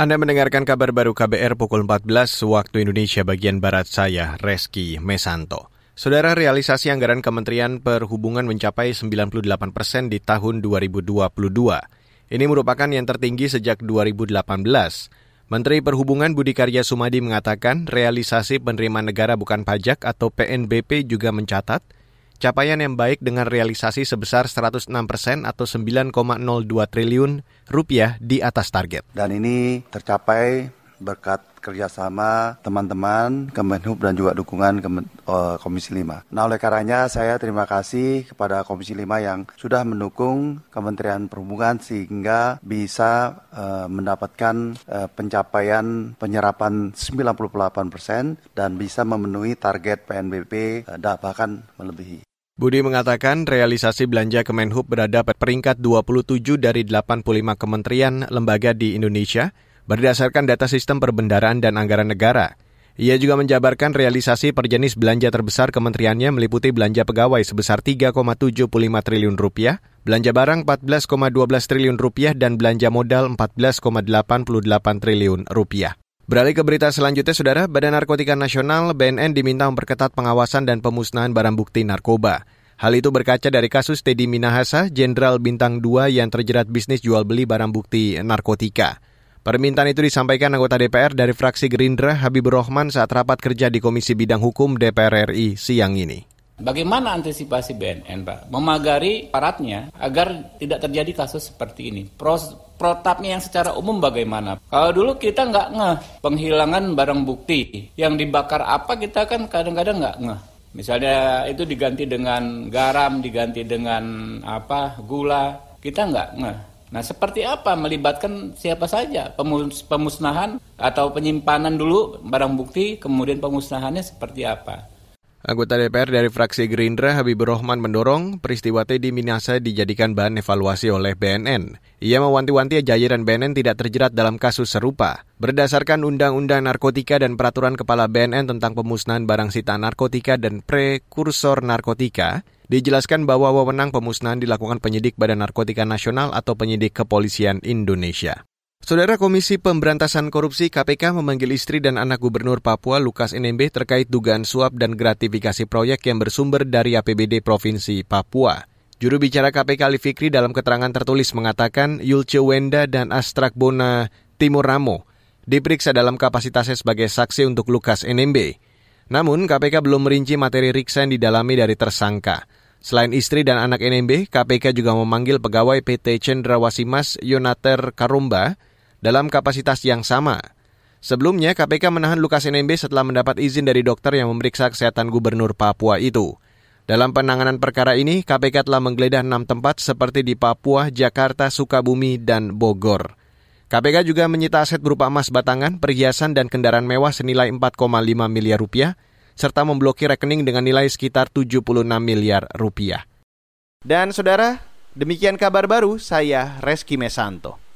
Anda mendengarkan kabar baru KBR pukul 14 waktu Indonesia bagian Barat saya, Reski Mesanto. Saudara realisasi anggaran Kementerian Perhubungan mencapai 98 persen di tahun 2022. Ini merupakan yang tertinggi sejak 2018. Menteri Perhubungan Budi Karya Sumadi mengatakan realisasi penerimaan negara bukan pajak atau PNBP juga mencatat capaian yang baik dengan realisasi sebesar 106 persen atau 9,02 triliun rupiah di atas target. Dan ini tercapai berkat kerjasama teman-teman Kemenhub dan juga dukungan eh, Komisi 5. Nah oleh karenanya saya terima kasih kepada Komisi 5 yang sudah mendukung Kementerian Perhubungan sehingga bisa uh, mendapatkan uh, pencapaian penyerapan 98 persen dan bisa memenuhi target PNBP uh, bahkan melebihi. Budi mengatakan realisasi belanja Kemenhub berada pada peringkat 27 dari 85 kementerian lembaga di Indonesia berdasarkan data sistem perbendaraan dan anggaran negara. Ia juga menjabarkan realisasi per jenis belanja terbesar kementeriannya meliputi belanja pegawai sebesar 3,75 triliun rupiah, belanja barang 14,12 triliun rupiah, dan belanja modal 14,88 triliun rupiah. Beralih ke berita selanjutnya, Saudara, Badan Narkotika Nasional BNN diminta memperketat pengawasan dan pemusnahan barang bukti narkoba. Hal itu berkaca dari kasus Teddy Minahasa, Jenderal Bintang 2 yang terjerat bisnis jual beli barang bukti narkotika. Permintaan itu disampaikan anggota DPR dari fraksi Gerindra Habibur Rahman saat rapat kerja di Komisi Bidang Hukum DPR RI siang ini. Bagaimana antisipasi BNN, Pak? Memagari aparatnya agar tidak terjadi kasus seperti ini. Pros, protapnya yang secara umum bagaimana? Kalau dulu kita nggak ngeh penghilangan barang bukti. Yang dibakar apa kita kan kadang-kadang nggak ngeh. Misalnya itu diganti dengan garam, diganti dengan apa gula, kita nggak ngeh. Nah, seperti apa melibatkan siapa saja? Pemus pemusnahan atau penyimpanan dulu barang bukti, kemudian pemusnahannya seperti apa? Anggota DPR dari fraksi Gerindra Habibur Rahman mendorong peristiwa Teddy Minasa dijadikan bahan evaluasi oleh BNN. Ia mewanti-wanti jajaran BNN tidak terjerat dalam kasus serupa. Berdasarkan Undang-Undang Narkotika dan Peraturan Kepala BNN tentang pemusnahan barang sitaan narkotika dan prekursor narkotika, dijelaskan bahwa wewenang pemusnahan dilakukan penyidik Badan Narkotika Nasional atau penyidik Kepolisian Indonesia. Saudara Komisi Pemberantasan Korupsi KPK memanggil istri dan anak Gubernur Papua Lukas NMB terkait dugaan suap dan gratifikasi proyek yang bersumber dari APBD Provinsi Papua. Juru bicara KPK Ali Fikri dalam keterangan tertulis mengatakan Yulce Wenda dan Astrak Bona Timur Ramo diperiksa dalam kapasitasnya sebagai saksi untuk Lukas NMB. Namun KPK belum merinci materi riksa yang didalami dari tersangka. Selain istri dan anak NMB, KPK juga memanggil pegawai PT Cendrawasimas Yonater Karumba dalam kapasitas yang sama. Sebelumnya, KPK menahan Lukas NMB setelah mendapat izin dari dokter yang memeriksa kesehatan Gubernur Papua itu. Dalam penanganan perkara ini, KPK telah menggeledah enam tempat seperti di Papua, Jakarta, Sukabumi, dan Bogor. KPK juga menyita aset berupa emas batangan, perhiasan, dan kendaraan mewah senilai 4,5 miliar rupiah, serta memblokir rekening dengan nilai sekitar 76 miliar rupiah. Dan saudara, demikian kabar baru saya Reski Mesanto.